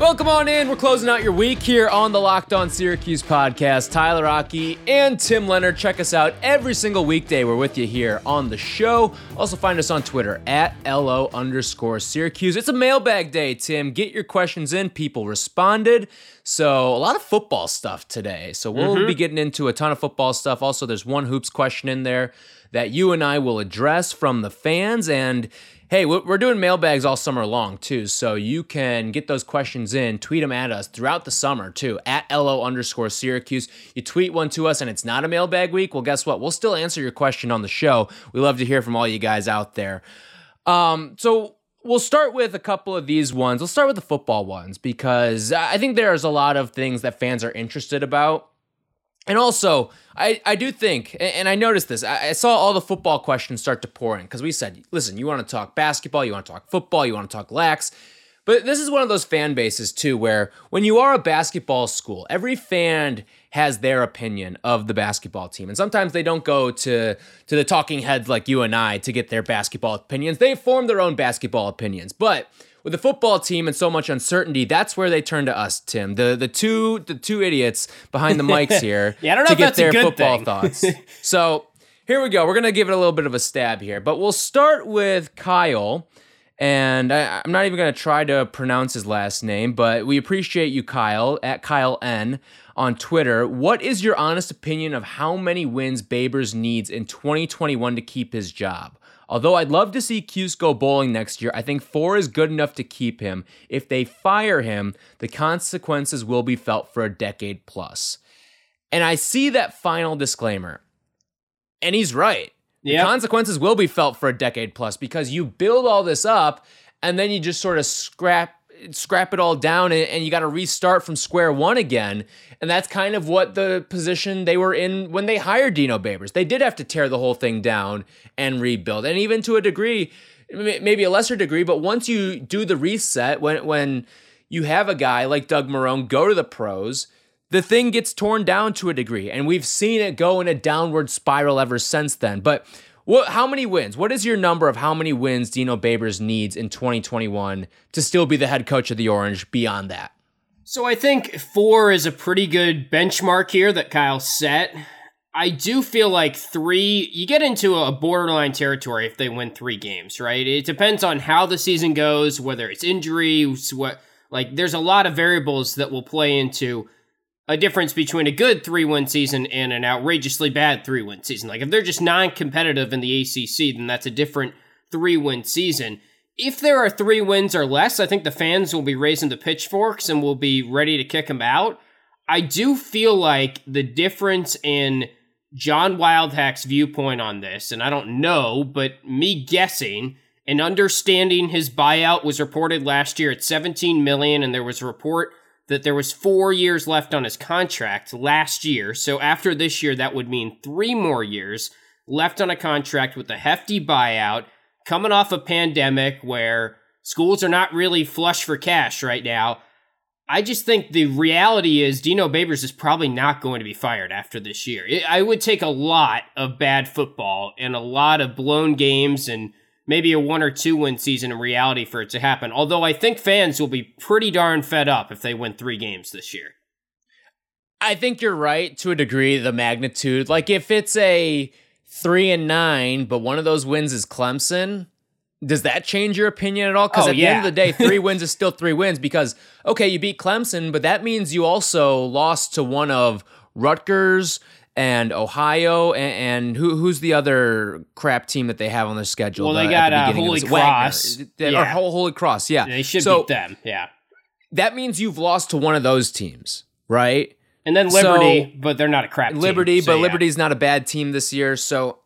Welcome on in. We're closing out your week here on the Locked On Syracuse podcast. Tyler Rocky and Tim Leonard. Check us out every single weekday. We're with you here on the show. Also find us on Twitter at LO underscore Syracuse. It's a mailbag day, Tim. Get your questions in. People responded. So a lot of football stuff today. So we'll mm-hmm. be getting into a ton of football stuff. Also, there's one hoops question in there that you and I will address from the fans. And Hey, we're doing mailbags all summer long too, so you can get those questions in, tweet them at us throughout the summer too, at LO underscore Syracuse. You tweet one to us and it's not a mailbag week, well, guess what? We'll still answer your question on the show. We love to hear from all you guys out there. Um, so we'll start with a couple of these ones. We'll start with the football ones because I think there's a lot of things that fans are interested about. And also, I, I do think, and I noticed this, I saw all the football questions start to pour in because we said, listen, you want to talk basketball, you want to talk football, you want to talk lax. But this is one of those fan bases too, where when you are a basketball school, every fan has their opinion of the basketball team. And sometimes they don't go to, to the talking heads like you and I to get their basketball opinions. They form their own basketball opinions. But with the football team and so much uncertainty, that's where they turn to us, Tim. The the two the two idiots behind the mics here yeah, I don't know to get their football thing. thoughts. so here we go. We're gonna give it a little bit of a stab here, but we'll start with Kyle. And I, am not even going to try to pronounce his last name, but we appreciate you, Kyle, at Kyle N on Twitter. What is your honest opinion of how many wins Babers needs in 2021 to keep his job? Although I'd love to see Cuse go bowling next year, I think four is good enough to keep him. If they fire him, the consequences will be felt for a decade plus. And I see that final disclaimer. And he's right. Yep. The consequences will be felt for a decade plus because you build all this up and then you just sort of scrap scrap it all down and, and you got to restart from square one again. And that's kind of what the position they were in when they hired Dino Babers. They did have to tear the whole thing down and rebuild. And even to a degree, maybe a lesser degree, but once you do the reset, when when you have a guy like Doug Marrone go to the pros, the thing gets torn down to a degree. And we've seen it go in a downward spiral ever since then. But what? How many wins? What is your number of how many wins Dino Babers needs in 2021 to still be the head coach of the Orange? Beyond that, so I think four is a pretty good benchmark here that Kyle set. I do feel like three, you get into a borderline territory if they win three games, right? It depends on how the season goes, whether it's injuries, what, like, there's a lot of variables that will play into a difference between a good three win season and an outrageously bad three win season. Like if they're just non competitive in the ACC, then that's a different three win season. If there are three wins or less, I think the fans will be raising the pitchforks and will be ready to kick them out. I do feel like the difference in John Wildhack's viewpoint on this, and I don't know, but me guessing and understanding his buyout was reported last year at 17 million, and there was a report that there was four years left on his contract last year. So after this year, that would mean three more years left on a contract with a hefty buyout, coming off a pandemic where schools are not really flush for cash right now. I just think the reality is Dino Babers is probably not going to be fired after this year. It, I would take a lot of bad football and a lot of blown games and maybe a one or two win season in reality for it to happen. Although I think fans will be pretty darn fed up if they win three games this year. I think you're right to a degree, the magnitude. Like if it's a three and nine, but one of those wins is Clemson, does that change your opinion at all? Because oh, at yeah. the end of the day, three wins is still three wins because, okay, you beat Clemson, but that means you also lost to one of Rutgers and Ohio, and, and, who who's the other crap team that they have on their schedule? Well, they got the uh, Holy Cross, Wagner, yeah. or Holy Cross, yeah. They should so, beat them, yeah. That means you've lost to one of those teams, right? And then Liberty, so, but they're not a crap Liberty, team, but so, yeah. Liberty's not a bad team this year, so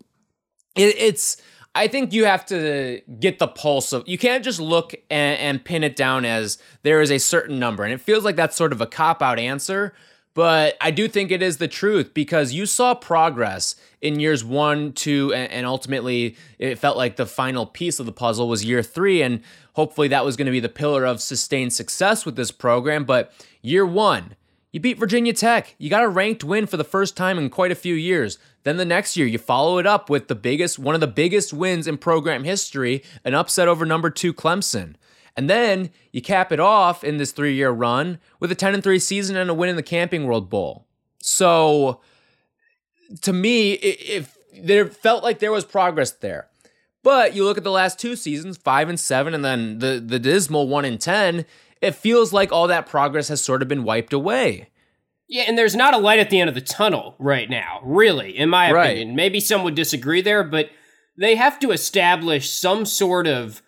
it, it's. I think you have to get the pulse of. You can't just look and, and pin it down as there is a certain number, and it feels like that's sort of a cop out answer but I do think it is the truth because you saw progress in years one, two, and, ultimately it felt like the final piece of the puzzle was year three. And hopefully that was going to be the pillar of sustained success with this program. But year one, You beat Virginia Tech. You got a ranked win for the first time in quite a few years. Then the next year, you follow it up with the biggest, one of the biggest wins in program history, an upset over number two Clemson. And then you cap it off in this three year run with a 10 and 3 season and a win in the Camping World Bowl. So to me, if there felt like there was progress there. But you look at the last two seasons, five and seven, and then the, the dismal one and 10, it feels like all that progress has sort of been wiped away. Yeah, and there's not a light at the end of the tunnel right now, really, in my right. opinion. Maybe some would disagree there, but they have to establish some sort of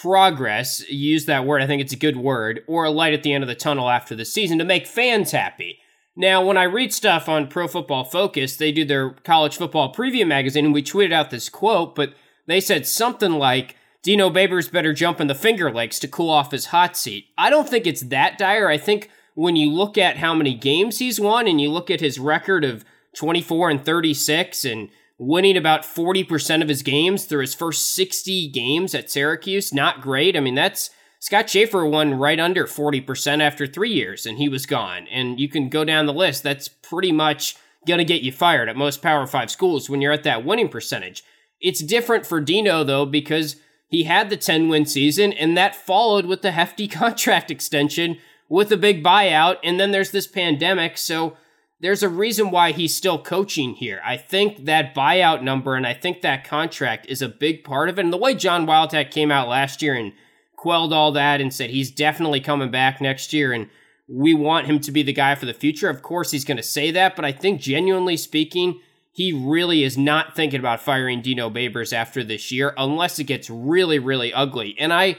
progress, use that word, I think it's a good word, or a light at the end of the tunnel after the season to make fans happy. Now, when I read stuff on Pro Football Focus, they do their college football preview magazine, and we tweeted out this quote, but they said something like, Dino Babers better jump in the Finger Lakes to cool off his hot seat. I don't think it's that dire. I think when you look at how many games he's won and you look at his record of 24 and 36 and winning about 40% of his games through his first 60 games at Syracuse. Not great. I mean, that's Scott Shafer won right under 40% after three years and he was gone. And you can go down the list. That's pretty much going to get you fired at most Power Five schools when you're at that winning percentage. It's different for Dino, though, because he had the 10 win season and that followed with the hefty contract extension with a big buyout. And then there's this pandemic. So there's a reason why he's still coaching here. I think that buyout number and I think that contract is a big part of it. And the way John Wildhack came out last year and quelled all that and said he's definitely coming back next year and we want him to be the guy for the future. Of course, he's going to say that, but I think genuinely speaking, he really is not thinking about firing Dino Babers after this year unless it gets really, really ugly. And I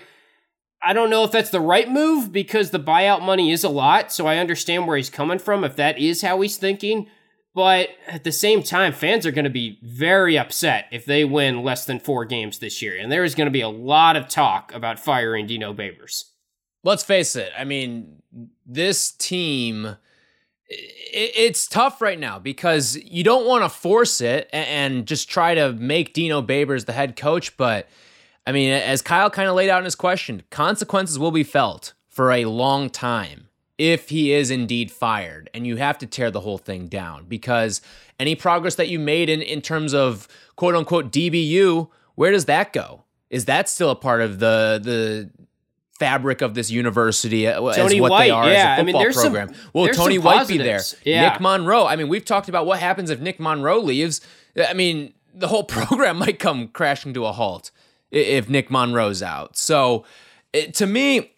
I don't know if that's the right move because the buyout money is a lot, so I understand where he's coming from if that is how he's thinking. But at the same time, fans are going to be very upset if they win less than four games this year. And there is going to be a lot of talk about firing Dino Babers. Let's face it. I mean, this team, it's tough right now because you don't want to force it and just try to make Dino Babers the head coach. But I mean, as Kyle kind of laid out in his question, consequences will be felt for a long time if he is indeed fired. And you have to tear the whole thing down because any progress that you made in, in terms of quote unquote DBU, where does that go? Is that still a part of the the fabric of this university uh, as Tony what White, they are yeah. as a football I mean, program. Some, Will Tony White be there? Yeah. Nick Monroe. I mean, we've talked about what happens if Nick Monroe leaves. I mean, the whole program might come crashing to a halt if Nick Monroe's out. So it, to me,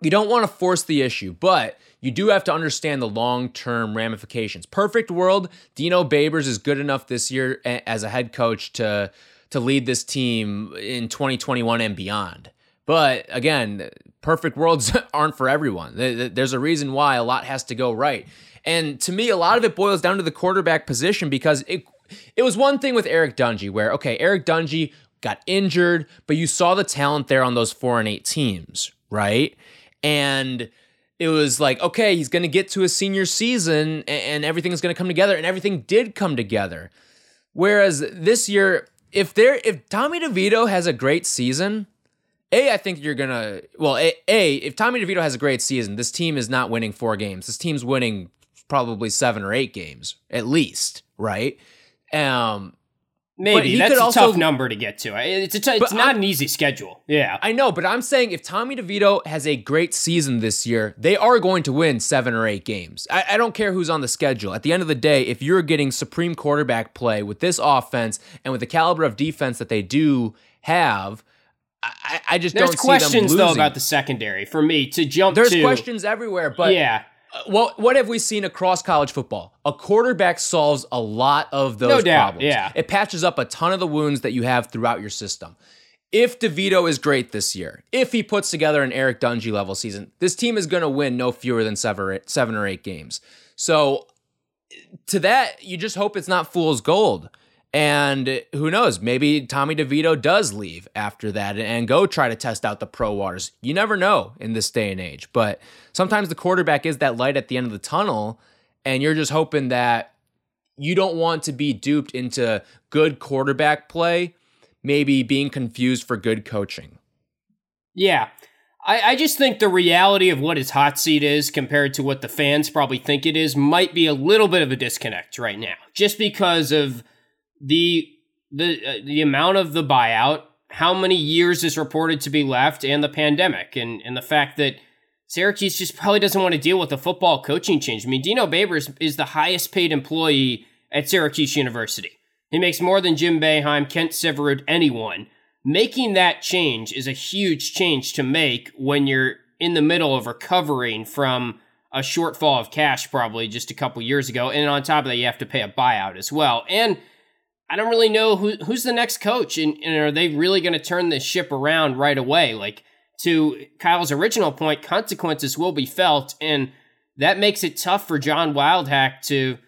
you don't want to force the issue, but you do have to understand the long term ramifications. Perfect world, Dino Babers is good enough this year as a head coach to to lead this team in 2021 and beyond. But again, perfect worlds aren't for everyone. There's a reason why a lot has to go right. And to me, a lot of it boils down to the quarterback position because it it was one thing with Eric Dungey where okay, Eric Dungey got injured, but you saw the talent there on those 4 and 8 teams, right? And it was like, okay, he's going to get to a senior season and everything's going to come together and everything did come together. Whereas this year, if there if Tommy DeVito has a great season, a, I think you're gonna. Well, a, a, if Tommy DeVito has a great season, this team is not winning four games. This team's winning probably seven or eight games at least, right? Um, Maybe that's a also, tough number to get to. It's a t- it's not I'm, an easy schedule. Yeah, I know, but I'm saying if Tommy DeVito has a great season this year, they are going to win seven or eight games. I, I don't care who's on the schedule. At the end of the day, if you're getting supreme quarterback play with this offense and with the caliber of defense that they do have, I, I just There's don't questions though about the secondary for me to jump. There's to, questions everywhere, but yeah, what what have we seen across college football? A quarterback solves a lot of those no doubt, problems. Yeah. It patches up a ton of the wounds that you have throughout your system. If DeVito is great this year, if he puts together an Eric Dungey level season, this team is going to win no fewer than seven seven or eight games. So, to that, you just hope it's not fool's gold. And who knows, maybe Tommy DeVito does leave after that and go try to test out the pro waters. You never know in this day and age. But sometimes the quarterback is that light at the end of the tunnel, and you're just hoping that you don't want to be duped into good quarterback play, maybe being confused for good coaching. Yeah. I, I just think the reality of what his hot seat is compared to what the fans probably think it is might be a little bit of a disconnect right now, just because of the the uh, the amount of the buyout, how many years is reported to be left, and the pandemic, and and the fact that Syracuse just probably doesn't want to deal with the football coaching change. I mean, Dino Babers is the highest paid employee at Syracuse University. He makes more than Jim Boeheim, Kent Syverud, anyone. Making that change is a huge change to make when you're in the middle of recovering from a shortfall of cash probably just a couple years ago. And on top of that, you have to pay a buyout as well. And I don't really know who who's the next coach, and, and are they really going to turn this ship around right away? Like to Kyle's original point, consequences will be felt, and that makes it tough for John Wildhack to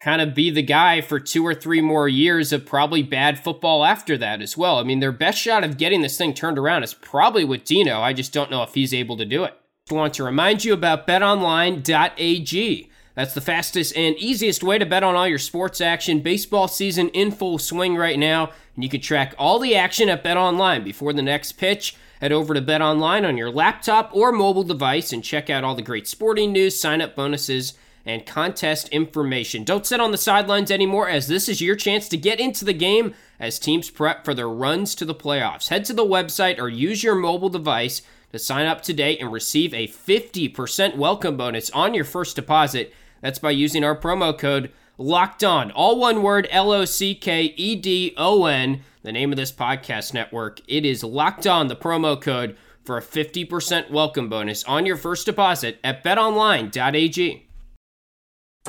kind of be the guy for two or three more years of probably bad football after that as well. I mean, their best shot of getting this thing turned around is probably with Dino. I just don't know if he's able to do it. I want to remind you about betonline.ag. That's the fastest and easiest way to bet on all your sports action. Baseball season in full swing right now, and you can track all the action at BetOnline before the next pitch. Head over to BetOnline on your laptop or mobile device and check out all the great sporting news, sign up bonuses, and contest information. Don't sit on the sidelines anymore, as this is your chance to get into the game as teams prep for their runs to the playoffs. Head to the website or use your mobile device to sign up today and receive a 50% welcome bonus on your first deposit. That's by using our promo code Locked On. All one word L O C K E D O N, the name of this podcast network. It is Locked On, the promo code for a 50% welcome bonus on your first deposit at betonline.ag.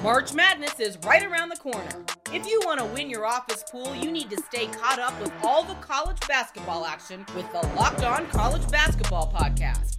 March Madness is right around the corner. If you want to win your office pool, you need to stay caught up with all the college basketball action with the Locked On College Basketball Podcast.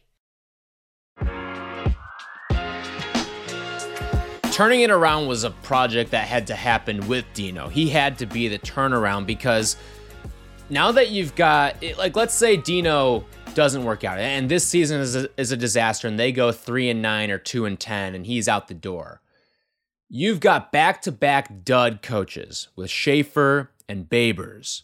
Turning it around was a project that had to happen with Dino. He had to be the turnaround because now that you've got, like, let's say Dino doesn't work out, and this season is a, is a disaster, and they go three and nine or two and ten, and he's out the door You've got back to back dud coaches with Shafer and Babers.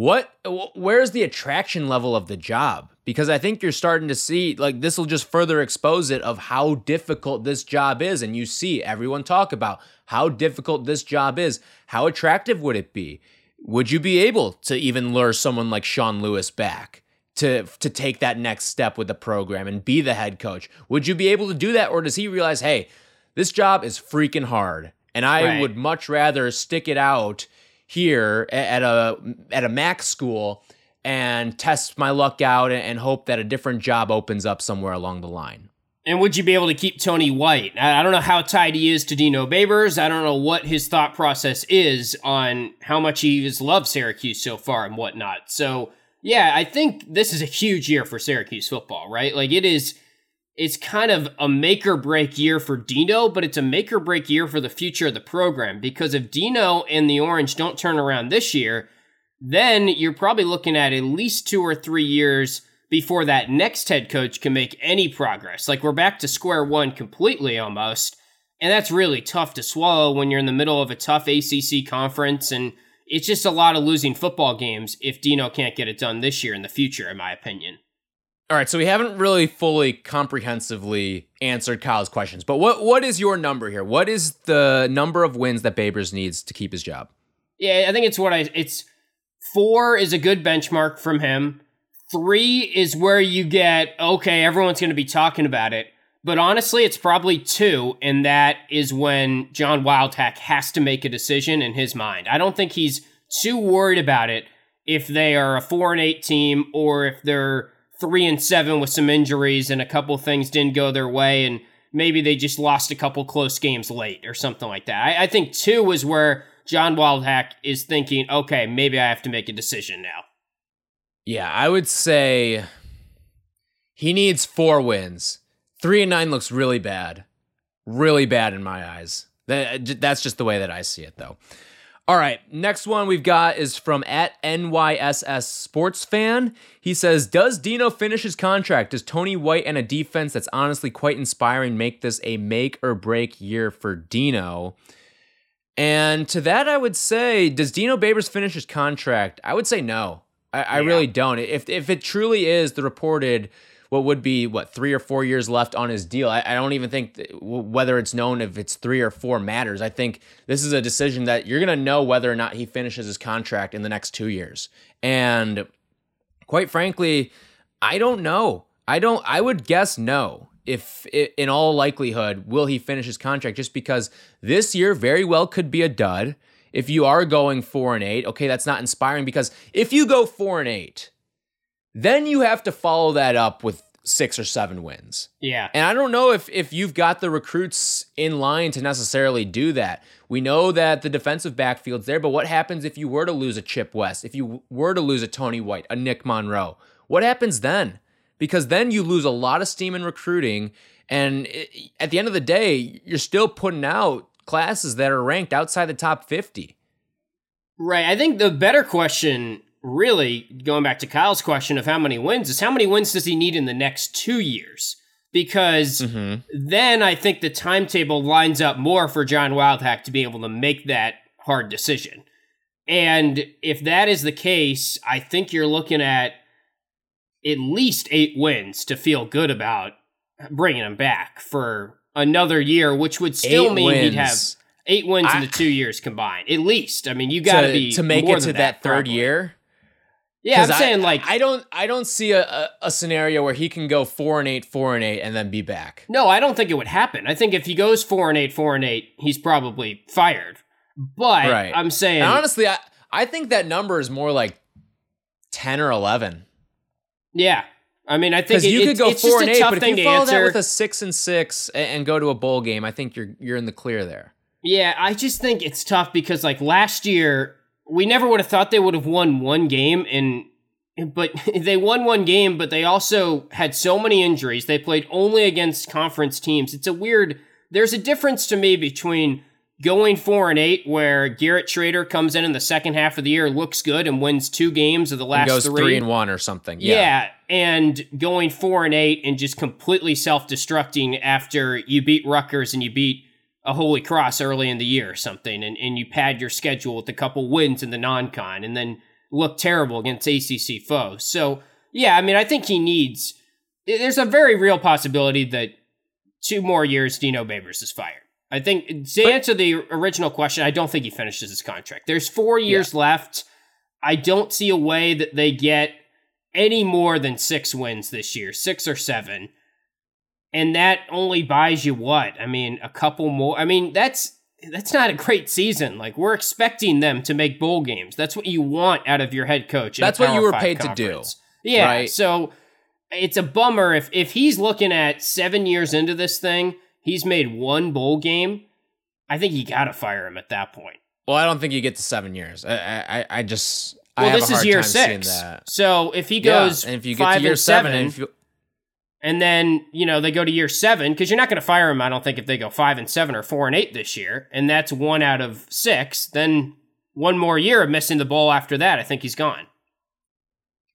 What where's the attraction level of the job? Because I think you're starting to see like this will just further expose it of how difficult this job is and you see everyone talk about how difficult this job is. How attractive would it be? Would you be able to even lure someone like Sean Lewis back? to to take that next step with the program and be the head coach. Would you be able to do that or does he realize, "Hey, this job is freaking hard, and I right. would much rather stick it out here at a at a MAC school and test my luck out and hope that a different job opens up somewhere along the line. And would you be able to keep Tony White? I don't know how tied he is to Dino Babers. I don't know what his thought process is on how much he has loved Syracuse so far and whatnot. So, yeah, I think this is a huge year for Syracuse football, right? Like, it is it's kind of a make or break year for Dino, but it's a make or break year for the future of the program because if Dino and the Orange don't turn around this year, then you're probably looking at at least two or three years before that next head coach can make any progress. Like we're back to square one completely almost. And that's really tough to swallow when you're in the middle of a tough ACC conference. And it's just a lot of losing football games if Dino can't get it done this year in the future, in my opinion. All right, so we haven't really fully comprehensively answered Kyle's questions, but what what is your number here? What is the number of wins that Babers needs to keep his job? Yeah, I think it's what I it's four is a good benchmark from him. Three is where you get okay, everyone's going to be talking about it. But honestly, it's probably two, and that is when John Wildhack has to make a decision in his mind. I don't think he's too worried about it if they are a four and eight team or if they're three and seven with some injuries and a couple things didn't go their way and maybe they just lost a couple close games late or something like that. I, I think two was where John Wildhack is thinking, okay, maybe I have to make a decision now. Yeah, I would say he needs four wins. Three and nine looks really bad. really bad in my eyes. That, That's just the way that I see it, though. All right, next one we've got is from at NYSS Sports Fan. He says, "Does Dino finish his contract? Does Tony White and a defense that's honestly quite inspiring make this a make or break year for Dino?" And to that, I would say, does Dino Babers finish his contract? I would say no. I, I really don't. If if it truly is the reported what would be what three or four years left on his deal. I, I don't even think whether it's known if it's three or four matters. I think this is a decision that you're going to know whether or not he finishes his contract in the next two years. And quite frankly, I don't know. I don't. I would guess no. If in all likelihood will he finish his contract? Just because this year very well could be a dud. If you are going four and eight, okay, that's not inspiring because if you go four and eight then you have to follow that up with six or seven wins. Yeah. And I don't know if if you've got the recruits in line to necessarily do that. We know that the defensive backfield's there, but what happens if you were to lose a Chip West? If you were to lose a Tony White, a Nick Monroe? What happens then? Because then you lose a lot of steam in recruiting and it, at the end of the day, you're still putting out classes that are ranked outside the top 50. Right. I think the better question really going back to Kyle's question of how many wins is how many wins does he need in the next two years? Because mm-hmm. then I think the timetable lines up more for John Wildhack to be able to make that hard decision. And if that is the case, I think you're looking at at least eight wins to feel good about bringing him back for another year, which would still eight mean wins. he'd have eight wins I, in the two years combined, at least. I mean, you got to be to make it to that, that third year. Yeah, I'm saying like I don't I don't see a, a, a, scenario where he can go four and eight, four and eight, and then be back. No, I don't think it would happen. I think if he goes four and eight, four and eight, he's probably fired. But right. I'm saying and honestly, I I think that number is more like ten or eleven. Yeah. I mean, I think it, you could go four and eight, but if you follow that with a six and six and, and go to a bowl game, I think you're you're in the clear there. Yeah, I just think it's tough because like last year we never would have thought they would have won one game and but they won one game but they also had so many injuries. They played only against conference teams. It's a weird there's a difference to me between going 4 and 8 where Garrett Shrader comes in in the second half of the year looks good and wins two games of the last and goes 3 3 and 1 or something. Yeah. yeah and going 4 and 8 and just completely self-destructing after you beat Rutgers and you beat a Holy Cross early in the year or something, and, and you pad your schedule with a couple wins in the non con, and then look terrible against ACC foes. So, yeah, I mean, I think he needs. There's a very real possibility that two more years Dino Babers is fired. I think to answer the original question, I don't think he finishes his contract. There's four years yeah. left. I don't see a way that they get any more than six wins this year, six or seven and that only buys you what? I mean, a couple more. I mean, that's that's not a great season. Like we're expecting them to make bowl games. That's what you want out of your head coach. That's what you were paid conference. to do. Yeah. Right? So it's a bummer if if he's looking at seven years into this thing, he's made one bowl game. I think you got to fire him at that point. Well, I don't think you get to seven years. I I, I just well, this is year six. So if he goes, yeah, and if you get to year seven, seven if you, and then, you know, they go to year seven because you're not going to fire him, I don't think, if they go five and seven or four and eight this year. And that's one out of six. Then one more year of missing the bowl after that, I think he's gone.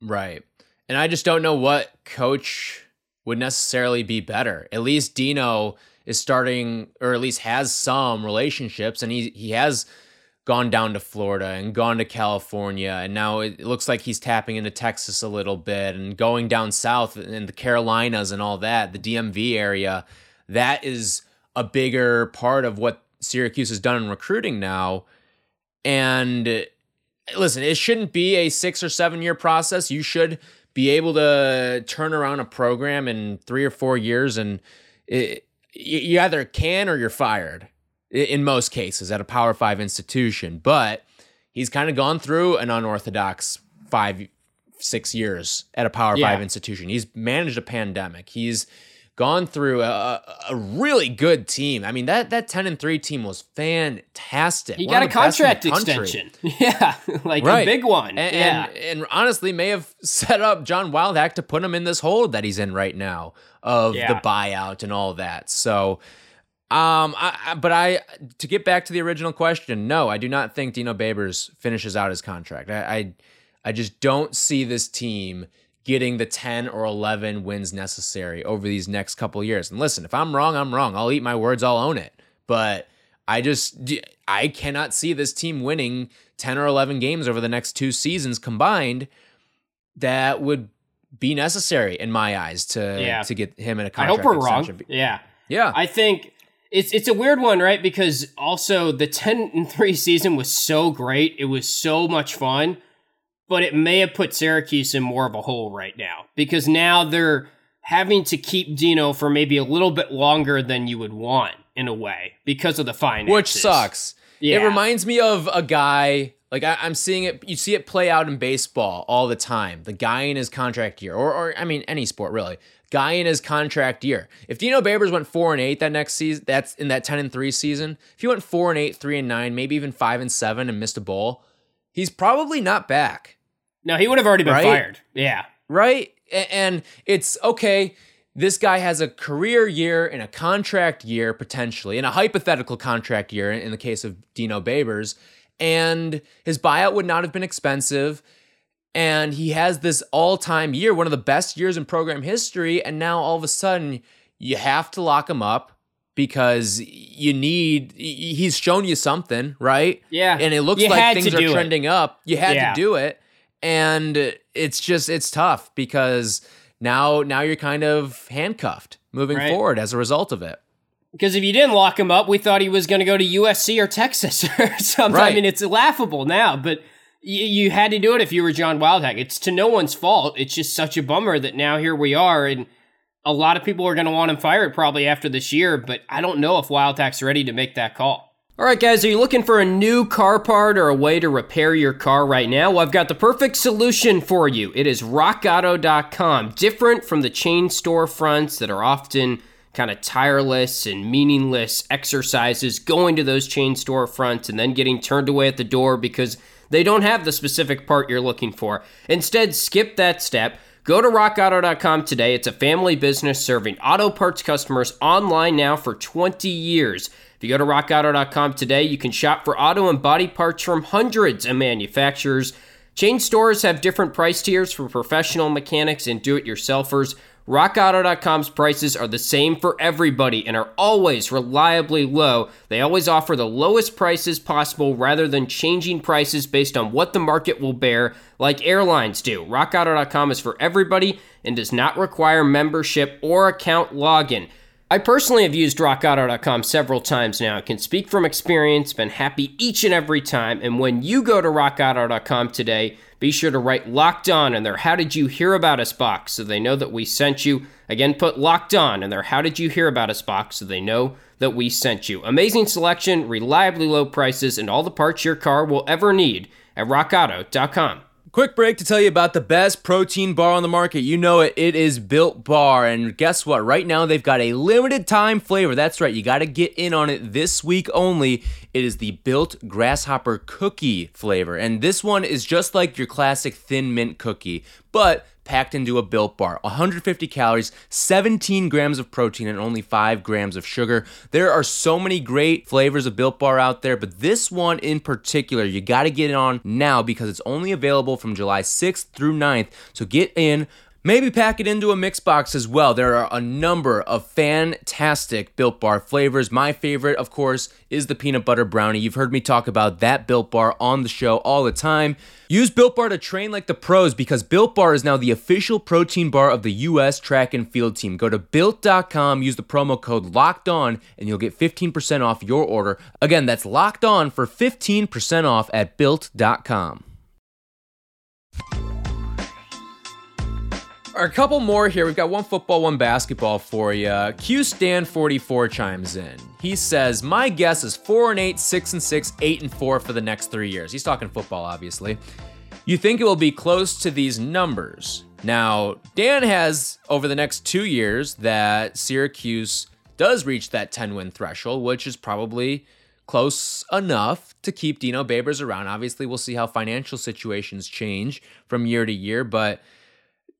Right. And I just don't know what coach would necessarily be better. At least Dino is starting, or at least has some relationships, and he he has gone down to Florida and gone to California, and now it looks like he's tapping into Texas a little bit and going down south in the Carolinas and all that, the DMV area. That is a bigger part of what Syracuse has done in recruiting now. And eh, listen, it shouldn't be a six or seven year process. You should be able to turn around a program in three or four years, and eh, it, you either can or you're fired in most cases at a Power Five institution. But he's kind of gone through an unorthodox five, six years at a Power yeah. Five institution. He's managed a pandemic. He's gone through a, a, really good team. I mean that that ten and three team was fantastic. He got a contract extension, yeah, like right. a big one. And, yeah, and, and, honestly, may have set up John Wildhack to put him in this hole that he's in right now of yeah. the buyout and all that. So Um, I, I, but I to get back to the original question, no, I do not think Dino Babers finishes out his contract. I, I, I just don't see this team getting the 10 or 11 wins necessary over these next couple years. And listen, if I'm wrong, I'm wrong. I'll eat my words, I'll own it. But I just I cannot see this team winning 10 or 11 games over the next two seasons combined that would be necessary in my eyes to Yeah. to get him in a contract I hope we're wrong. Yeah. Yeah. I think it's it's a weird one, right? Because also the 10 and 3 season was so great. It was so much fun, but it may have put Syracuse in more of a hole right now because now they're having to keep Dino for maybe a little bit longer than you would want in a way because of the finances. which sucks. Yeah. It reminds me of a guy like I, I'm seeing it. You see it play out in baseball all the time. The guy in his contract year, or, or I mean any sport really. Guy in his contract year. If Dino Babers went four and eight that next season, that's in that ten and three season. If he went four and eight, three and nine, maybe even five and seven, and missed a bowl, he's probably not back. No, he would have already been Right? fired. Yeah. right? And it's okay. This guy has a career year and a contract year potentially, and a hypothetical contract year in the case of Dino Babers. And his buyout would not have been expensive. And he has this all time year, one of the best years in program history. And now all of a sudden, you have to lock him up because you need, he's shown you something, right? Yeah. And it looks You like things are do it. trending up. You had Yeah. to do it. And it's just it's tough because now now you're kind of handcuffed moving Right. forward as a result of it. Because if you didn't lock him up, we thought he was going to go to USC or Texas or something. I mean, it's laughable now, but you, you had to do it if you were John Wildhack. It's to no one's fault. It's just such a bummer that now here we are, and a lot of people are going to want him fired probably after this year. But I don't know if Wildhack's ready to make that call. All right, guys, are you looking for a new car part or a way to repair your car right now? Well, I've got the perfect solution for you. It is rockauto.com. Different from the chain storefronts that are often kind of tireless and meaningless exercises going to those chain storefronts and then getting turned away at the door because they don't have the specific part you're looking for. Instead, skip that step. Go to rockauto.com today. It's a family business serving auto parts customers online now for 20 years. If you go to rockauto.com today, you can shop for auto and body parts from hundreds of manufacturers. Chain stores have different price tiers for professional mechanics and do it yourselfers. RockAuto.com's prices are the same for everybody and are always reliably low. They always offer the lowest prices possible rather than changing prices based on what the market will bear, like airlines do. RockAuto.com is for everybody and does not require membership or account login. I personally have used rockauto.com several times now. I can speak from experience, been happy each and every time. And when you go to rockauto.com today, be sure to write locked on in their How Did You Hear About Us box so they know that we sent you. Again, put locked on in their How Did You Hear About Us box so they know that we sent you. Amazing selection, reliably low prices, and all the parts your car will ever need at rockauto.com. Quick break to tell you about the best protein bar on the market. You know it. It is Built Bar. And guess what? Right now they've got a limited time flavor. That's right. You got to get in on it this week only. It is the Built Grasshopper Cookie flavor. And this one is just like your classic thin mint cookie, but packed into a built bar. 150 calories 17 grams of protein and only 5 grams of sugar. There are so many great flavors of built bar out there but this one in particular you got to get it on now because it's only available from july 6th through 9th so get in Maybe pack it into a mix box as well. There are a number of fantastic Built Bar flavors. My favorite, of course, is the peanut butter brownie. You've heard me talk about that Built Bar on the show all the time. Use Built Bar to train like the pros because Built Bar is now the official protein bar of the U.S. track and field team. Go to built.com, use the promo code LOCKED ON, and you'll get 15% off your order. Again, that's locked on for 15% off at built.com. A couple more here. We've got one football, one basketball for you. Q Stan 44 chimes in. He says, "My guess is 4 and 8, 6 and 6, 8 and 4 for the next 3 years." He's talking football obviously. You think it will be close to these numbers. Now, Dan has over the next 2 years that Syracuse does reach that 10 win threshold, which is probably close enough to keep Dino Babers around. Obviously, we'll see how financial situations change from year to year, but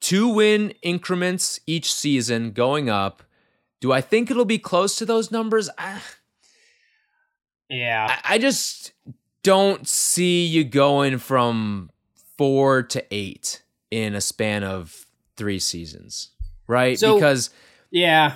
two win increments each season going up Do I think it'll be close to those numbers? Ah, I, Yeah. I just don't see you going from four to eight in a span of three seasons, right? So- because Yeah.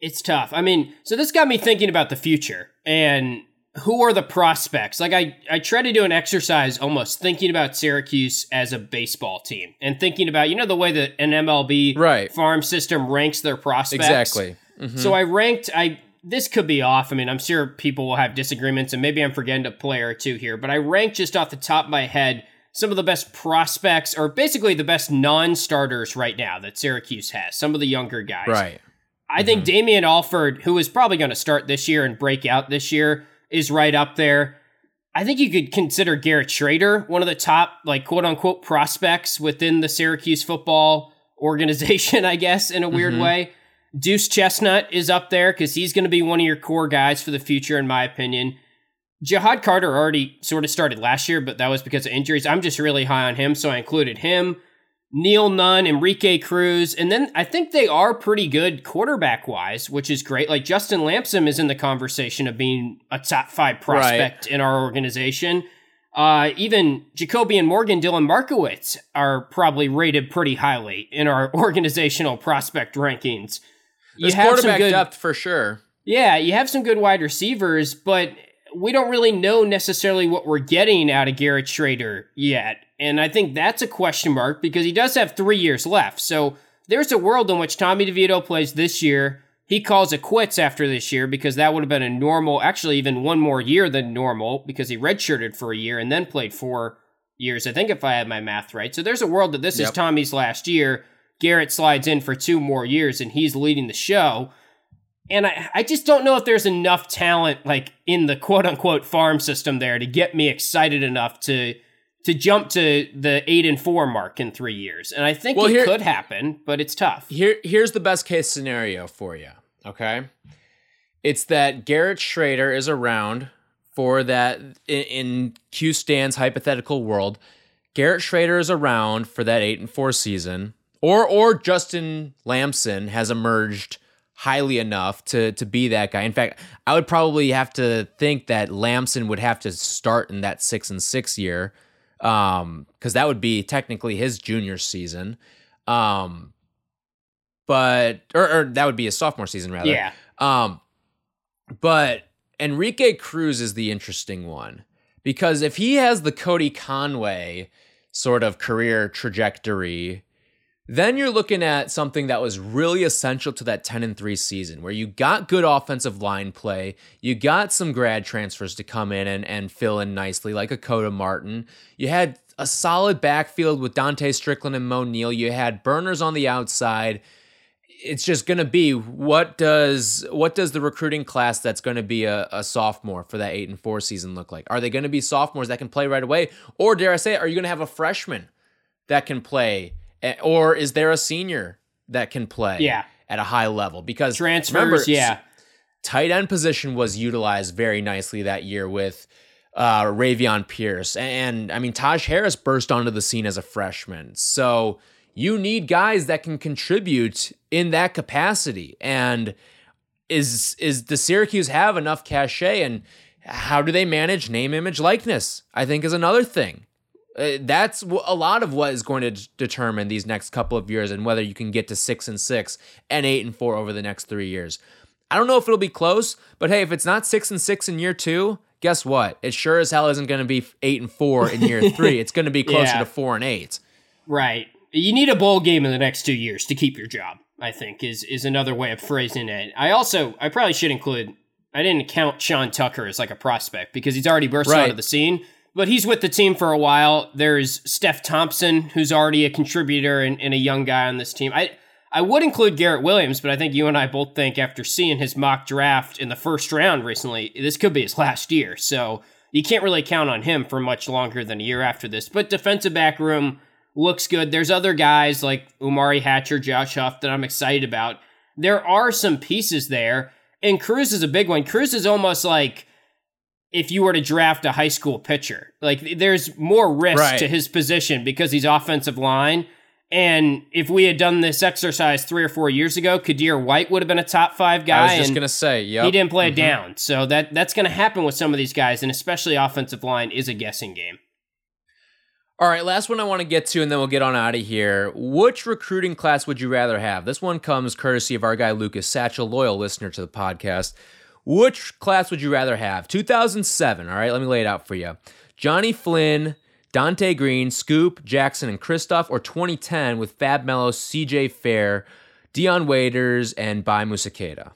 It's tough. I mean, so this got me thinking about the future and who are the prospects? Like I I try to do an exercise almost thinking about Syracuse as a baseball team and thinking about, you know the way that an MLB Right. farm system ranks their prospects. exactly. Mhm. So I ranked I this could be off. I mean, I'm sure people will have disagreements and maybe I'm forgetting a player or two here, but I ranked just off the top of my head some of the best prospects or basically the best non-starters right now that Syracuse has. Some of the younger guys. right. I think Damien Alford, who is probably going to start this year and break out this year, is right up there. I think you could consider Garrett Shrader one of the top, like quote unquote, prospects within the Syracuse football organization, I guess, in a weird Mhm. way. Deuce Chestnut is up there because he's going to be one of your core guys for the future, in my opinion. Ja'Had Carter already sort of started last year, but that was because of injuries. I'm just really high on him, so I included him. Neil Nunn, Enrique Cruz, and then I think they are pretty good quarterback wise, which is great. Like Justin Lamson is in the conversation of being a top five prospect in our organization. Uh, even JaCobian Morgan, Dillon Markiewicz are probably rated pretty highly in our organizational prospect rankings. You There's have some good- depth for sure. yeah, you have some good wide receivers, but we don't really know necessarily what we're getting out of Garrett Shrader yet. And I think that's a question mark because he does have three years left. So there's a world in which Tommy DeVito plays this year. He calls it quits after this year because that would have been a normal, actually, even one more year than normal because he redshirted for a year and then played four years, I think, if I had my math right. So there's a world that this is Tommy's last year. Garrett slides in for two more years and he's leading the show. And I, I just don't know if there's enough talent like in the quote unquote farm system there to get me excited enough to to jump to the eight and four mark in three years. And I think Well, it here- could happen, but it's tough. Here, here's the best case scenario for you. Okay, it's that Garrett Shrader is around for that in, in Q Stan's hypothetical world. Garrett Shrader is around for that eight and four season, or or Justin Lamson has emerged highly enough to to be that guy. In fact, I would probably have to think that Lamson would have to start in that six and six year, um, because that would be technically his junior season. Um, but or, or that would be a sophomore season rather. Yeah. Um, but Enrique Cruz is the interesting one because if he has the Cody Conway sort of career trajectory, then you're looking at something that was really essential to that 10 and 3 season where you got good offensive line play, you got some grad transfers to come in and, and fill in nicely, like a Koda Martin. You had a solid backfield with Dontae Strickland and Moe Neal. You had burners on the outside it's just going to be what does what does the recruiting class that's going to be a, a sophomore for that eight and four season look like? Are they going to be sophomores that can play right away, or dare I say, are you going to have a freshman that can play, or is there a senior that can play? Yeah. at a high level because Transfers, remember, yeah. tight end position was utilized very nicely that year with uh, Ravian Pierce. And I mean, Taj Harris burst onto the scene as a freshman. So you need guys that can contribute in that capacity. And is is the Syracuse have enough cachet and how do they manage name, image, likeness? I think is another thing. Uh, that's w- a lot of what is going to d- determine these next couple of years and whether you can get to six and six and eight and four over the next three years. I don't know if it'll be close, but hey, if it's not six and six in year two, guess what? It sure as hell isn't going to be eight and four in year three. It's going to be closer Yeah. to four and eight. Right. You need a bowl game in the next two years to keep your job, I think, is is another way of phrasing it. I also I probably should include I didn't count Sean Tucker as like a prospect because he's already burst Right. onto the scene. But he's with the team for a while. There's Steph Thompson, who's already a contributor and, and a young guy on this team. I I would include Garrett Williams, but I think you and I both think after seeing his mock draft in the first round recently, this could be his last year. So you can't really count on him for much longer than a year after this. But defensive back room looks good. There's other guys like Umari Hatcher, Josh Huff that I'm excited about. There are some pieces there, and Cruz is a big one. Cruz is almost like if you were to draft a high school pitcher. Like there's more risk Right. to his position because he's offensive line. And if we had done this exercise three or four years ago, Kadir White would have been a top five guy. I was just gonna say, yeah, he didn't play mm-hmm. it down. So that that's gonna happen with some of these guys, and especially offensive line is a guessing game. All right, last one I want to get to, and then we'll get on out of here. Which recruiting class would you rather have? This one comes courtesy of our guy Lucas Satchel, loyal listener to the podcast. Which class would you rather have? 2007. All right, let me lay it out for you. Jonny Flynn, Donte Greene, Scoop, Jackson, and Kristof, or 2010 with Fab Melo, CJ Fair, Dion Waiters, and Baye Moussa Keita?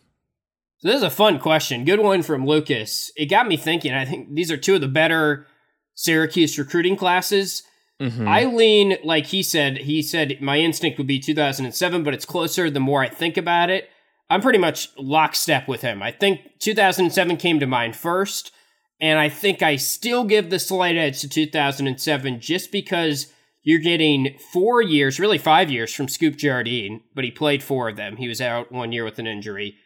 So this is a fun question. Good one from Lucas. It got me thinking. I think these are two of the better Syracuse recruiting classes. Mm-hmm. I lean, like he said, he said my instinct would be 2007, but it's closer the more I think about it. I'm pretty much lockstep with him. I think 2007 came to mind first. And I think I still give the slight edge to 2007 just because you're getting four years, really five years from Scoop Jardine, but he played four of them. He was out one year with an injury.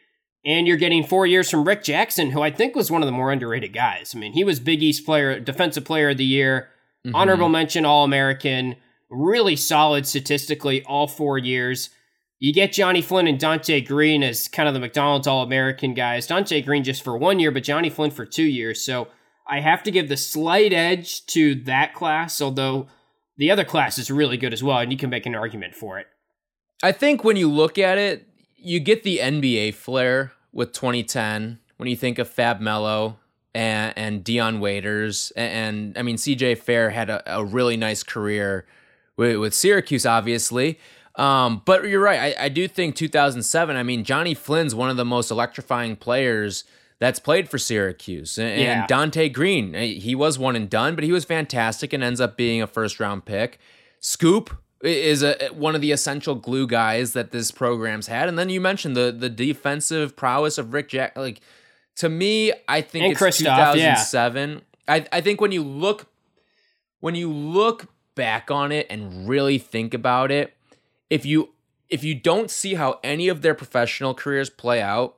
And you're getting four years from Rick Jackson, who I think was one of the more underrated guys. I mean, he was Big East player, defensive player of the year, mm-hmm. honorable mention All American, really solid statistically all four years. You get Jonny Flynn and Donte Greene as kind of the McDonald's All American guys. Donte Greene just for one year, but Jonny Flynn for two years. So I have to give the slight edge to that class, although the other class is really good as well, and you can make an argument for it. I think when you look at it, you get the NBA flair with 2010 when you think of Fab Melo and, and Dion Waiters. And, and, I mean, CJ Fair had a, a really nice career with, with Syracuse, obviously. Um, but you're right. I, I do think 2007. I mean, Jonny Flynn's one of the most electrifying players that's played for Syracuse. And, yeah. Donte Greene, eh, he was one and done, but he was fantastic and ends up being a first round pick. Scoop is a one of the essential glue guys that this program's had. And then you mentioned the the defensive prowess of Rick Jack. Like to me, I think and it's Kristof, 2007. Yeah. I I think when you look when you look back on it and really think about it, if you if you don't see how any of their professional careers play out,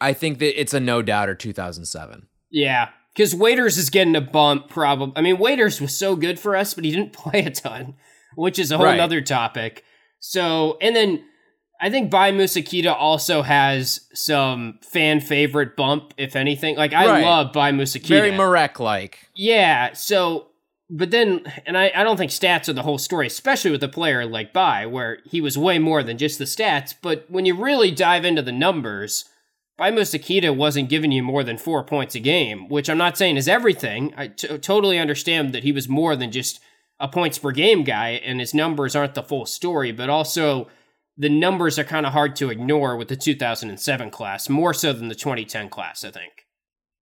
I think that it's a no doubter 2007. Yeah, because Waiters is getting a bump. Probably, I mean, Waiters was so good for us, but he didn't play a ton, which is a whole right. other topic. So, and then I think Baye Moussa Keita also has some fan favorite bump, if anything. Like I right. love Baye Moussa Keita, very Marek like. Yeah, so but then, and I, I don't think stats are the whole story, especially with a player like Baye, where he was way more than just the stats. But when you really dive into the numbers, Baye Moussa Keita wasn't giving you more than four points a game, which I'm not saying is everything. I t- totally understand that he was more than just a points per game guy, and his numbers aren't the full story, but also the numbers are kind of hard to ignore with the 2007 class, more so than the 2010 class, I think.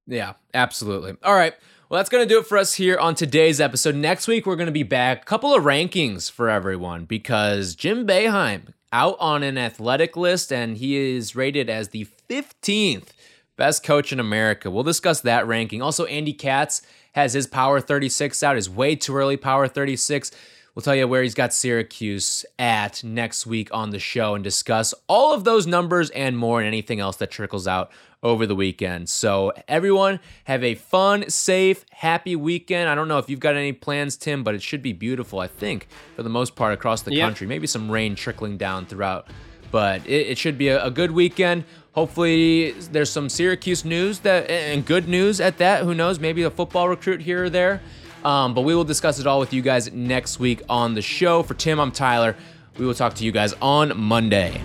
Yeah, absolutely. All right. Well, that's going to do it for us here on today's episode. Next week, we're going to be back. A couple of rankings for everyone because Jim Boeheim out on an athletic list and he is rated as the 15th best coach in America. We'll discuss that ranking. Also, Andy Katz has his Power 36 out, his way too early Power 36. We'll tell you where he's got Syracuse at next week on the show and discuss all of those numbers and more and anything else that trickles out over the weekend. So, everyone, have a fun, safe, happy weekend. I don't know if you've got any plans, Tim, but it should be beautiful, I think, for the most part across the yep. country. Maybe some rain trickling down throughout, but it, it should be a, a, good weekend. Hopefully, there's some Syracuse news that and good news at that. Who knows? Maybe a football recruit here or there. Um, but we will discuss it all with you guys next week on the show. For Tim, I'm Tyler. We will talk to you guys on Monday.